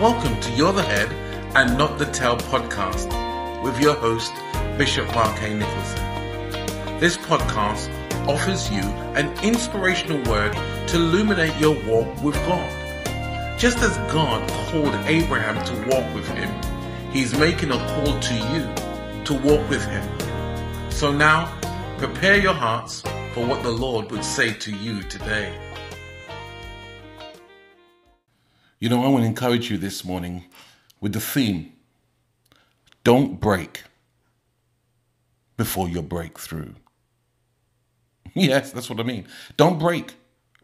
Welcome to You're the Head and Not the Tail podcast with your host, Bishop Mark A. Nicholson. This podcast offers you an inspirational word to illuminate your walk with God. Just as God called Abraham to walk with him, He's making a call to you to walk with Him. So now, prepare your hearts for what the Lord would say to you today. You know, I want to encourage you this morning with the theme Don't break before your breakthrough. Yes, that's what I mean. Don't break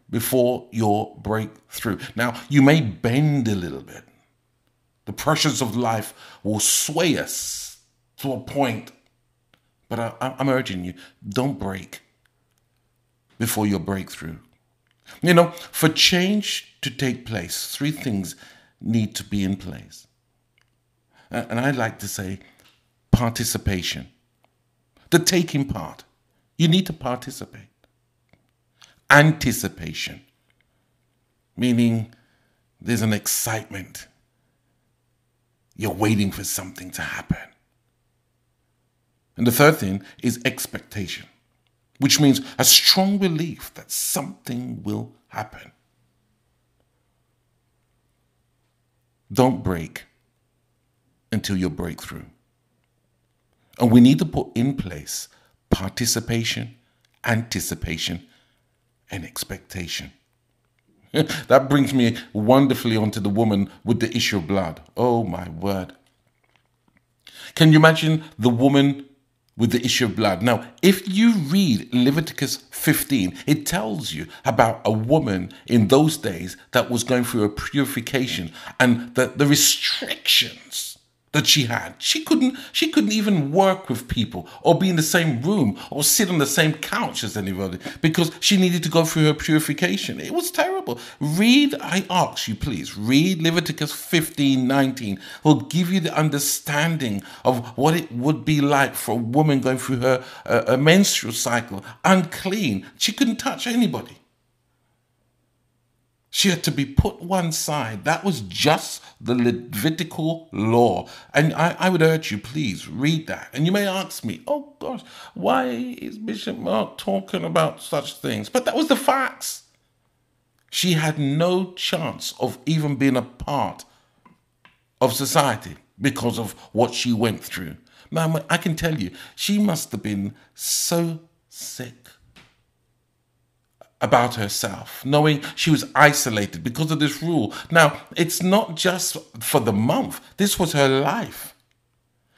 before your breakthrough. Now, you may bend a little bit. The pressures of life will sway us to a point, but I, am urging you don't break before your breakthrough. You know, for change to take place, three things need to be in place. And I'd like to say participation, the taking part. You need to participate. Anticipation, meaning there's an excitement. You're waiting for something to happen. And the third thing is expectation, which means a strong belief that something will happen. Don't break until your breakthrough. And we need to put in place participation, anticipation, and expectation. that brings me wonderfully onto the woman with the issue of blood. Oh my word. Can you imagine the woman with the issue of blood. Now, if you read Leviticus 15, it tells you about a woman in those days that was going through a purification and the, the restrictions that she had. She couldn't she couldn't even work with people or be in the same room or sit on the same couch as anybody because she needed to go through her purification. It was terrible. Read, I ask you please, read Leviticus 15, 19. Will give you the understanding of what it would be like for a woman going through her uh, a menstrual cycle, unclean. She couldn't touch anybody. She had to be put one side. That was just the Levitical law. And I, I, would urge you, please read that. And you may ask me, oh gosh, why is Bishop Mark talking about such things? But that was the facts. She had no chance of even being a part of society because of what she went through. Now, I can tell you, she must have been so sick about herself, knowing she was isolated because of this rule. Now, it's not just for the month, this was her life.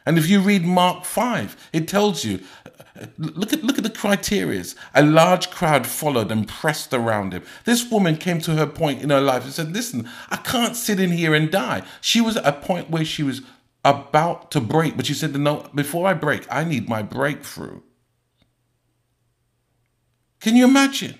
And if you read Mark 5, it tells you uh, look at look at the criterias. A large crowd followed and pressed around him. This woman came to her point in her life and said, "Listen, I can't sit in here and die." She was at a point where she was about to break, but she said, "No, before I break, I need my breakthrough." Can you imagine?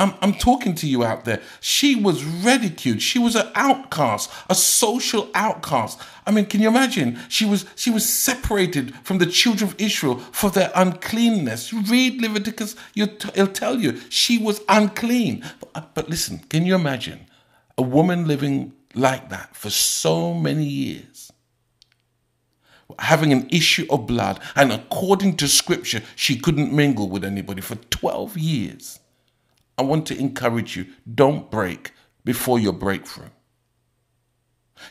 I'm, I'm talking to you out there. She was ridiculed. She was an outcast, a social outcast. I mean, can you imagine? She was she was separated from the children of Israel for their uncleanness. Read Leviticus, it'll tell you she was unclean. But, uh, but listen, can you imagine a woman living like that for so many years? having an issue of blood, and according to scripture, she couldn't mingle with anybody for 12 years. I want to encourage you don't break before your breakthrough.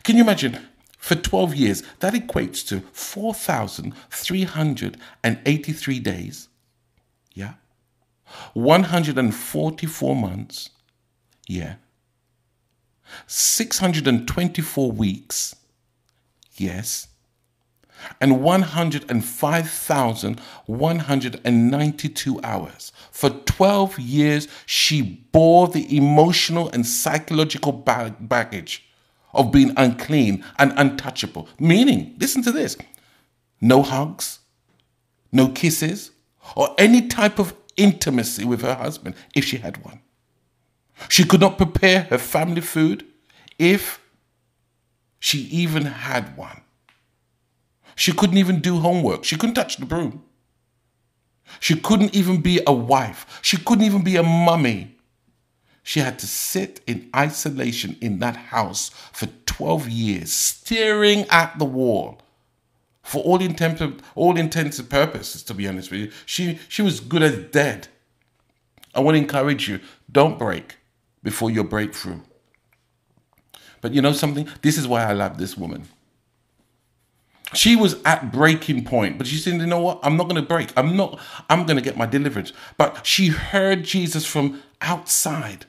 Can you imagine? For 12 years, that equates to 4,383 days. Yeah. 144 months. Yeah. 624 weeks. Yes and 105,192 hours. For 12 years, she bore the emotional and psychological baggage of being unclean and untouchable. Meaning, listen to this no hugs, no kisses, or any type of intimacy with her husband if she had one. She could not prepare her family food if she even had one. She couldn't even do homework. She couldn't touch the broom. She couldn't even be a wife. She couldn't even be a mummy. She had to sit in isolation in that house for 12 years, staring at the wall. For all intents, all intents and purposes, to be honest with you, she, she was good as dead. I want to encourage you don't break before your breakthrough. But you know something? This is why I love this woman. She was at breaking point, but she said, you know what? I'm not going to break. I'm not, I'm going to get my deliverance. But she heard Jesus from outside.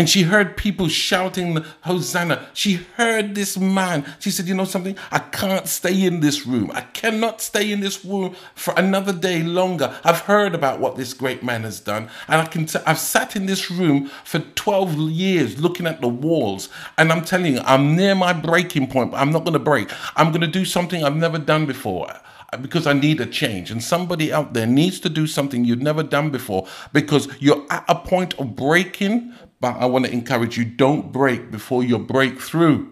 And she heard people shouting, Hosanna. She heard this man. She said, You know something? I can't stay in this room. I cannot stay in this room for another day longer. I've heard about what this great man has done. And I can t- I've sat in this room for 12 years looking at the walls. And I'm telling you, I'm near my breaking point, but I'm not going to break. I'm going to do something I've never done before because I need a change. And somebody out there needs to do something you've never done before because you're at a point of breaking, but I want to encourage you don't break before your breakthrough.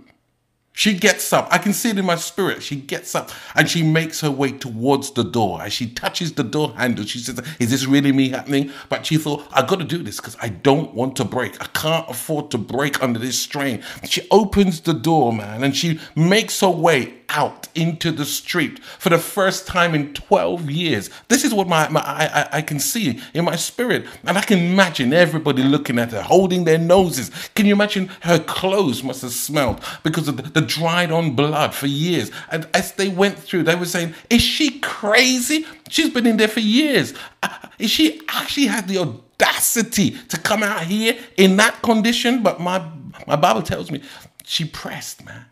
She gets up. I can see it in my spirit. She gets up and she makes her way towards the door. As she touches the door handle, she says, Is this really me happening? But she thought, I got to do this because I don't want to break. I can't afford to break under this strain. She opens the door, man, and she makes her way out into the street for the first time in 12 years. This is what my, my I, I can see in my spirit. And I can imagine everybody looking at her, holding their noses. Can you imagine her clothes must have smelled because of the, the dried on blood for years. And as they went through, they were saying, Is she crazy? She's been in there for years. Uh, is she actually had the audacity to come out here in that condition? But my my Bible tells me she pressed, man.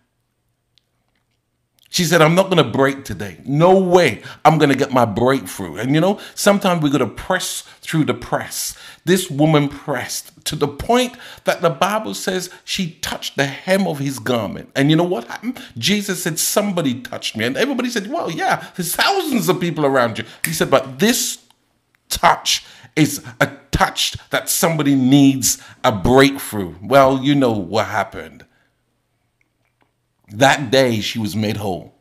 She said, I'm not going to break today. No way I'm going to get my breakthrough. And you know, sometimes we're going to press through the press. This woman pressed to the point that the Bible says she touched the hem of his garment. And you know what happened? Jesus said, Somebody touched me. And everybody said, Well, yeah, there's thousands of people around you. He said, But this touch is a touch that somebody needs a breakthrough. Well, you know what happened. That day she was made whole.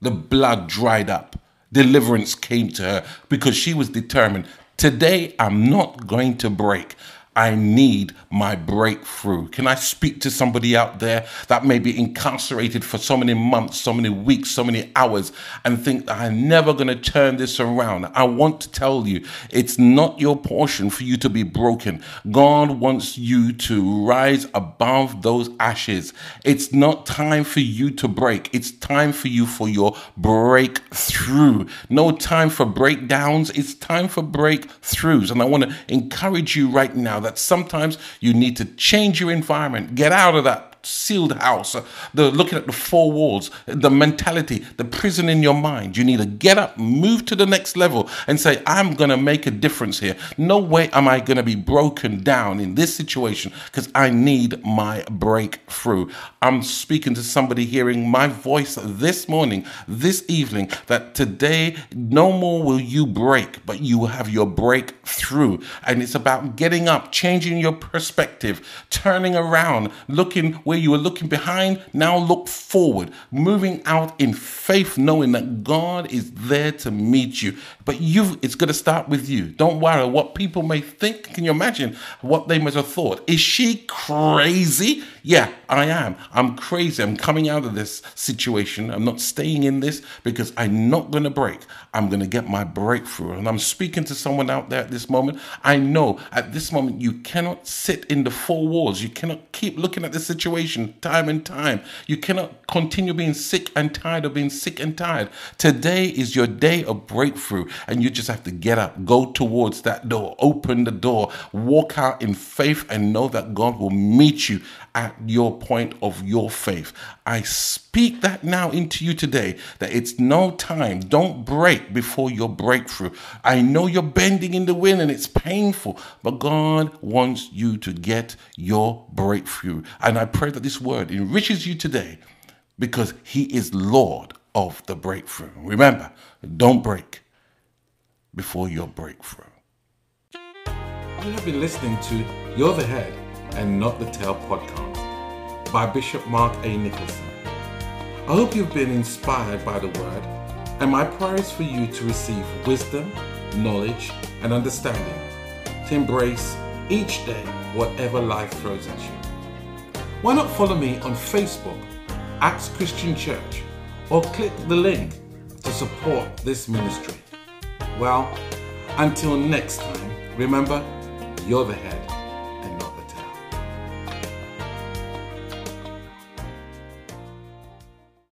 The blood dried up. Deliverance came to her because she was determined today I'm not going to break. I need my breakthrough. Can I speak to somebody out there that may be incarcerated for so many months, so many weeks, so many hours, and think that I'm never going to turn this around? I want to tell you, it's not your portion for you to be broken. God wants you to rise above those ashes. It's not time for you to break, it's time for you for your breakthrough. No time for breakdowns, it's time for breakthroughs. And I want to encourage you right now that sometimes you need to change your environment, get out of that sealed house, the looking at the four walls, the mentality, the prison in your mind. You need to get up, move to the next level, and say, I'm going to make a difference here. No way am I going to be broken down in this situation because I need my breakthrough. I'm speaking to somebody hearing my voice this morning, this evening, that today no more will you break, but you will have your breakthrough. And it's about getting up, changing your perspective, turning around, looking where you were looking behind, now look forward, moving out in faith, knowing that God is there to meet you. But you, it's going to start with you. Don't worry what people may think. Can you imagine what they must have thought? Is she crazy? Yeah, I am. I'm crazy. I'm coming out of this situation. I'm not staying in this because I'm not going to break. I'm going to get my breakthrough. And I'm speaking to someone out there at this moment. I know at this moment you cannot sit in the four walls. You cannot keep looking at the situation time and time. You cannot continue being sick and tired of being sick and tired. Today is your day of breakthrough, and you just have to get up, go towards that door, open the door, walk out in faith, and know that God will meet you at your point of your faith. I speak that now into you today that it's no time. Don't break before your breakthrough. I know you're bending in the wind and it's painful, but God wants you to get your breakthrough. And I pray that this word enriches you today because He is Lord of the breakthrough. Remember, don't break before your breakthrough. You have been listening to You're the Head and Not the Tail podcast by Bishop Mark A. Nicholson. I hope you've been inspired by the word, and my prayer is for you to receive wisdom, knowledge, and understanding to embrace each day, whatever life throws at you. Why not follow me on Facebook, Acts Christian Church, or click the link to support this ministry? Well, until next time, remember, you're the head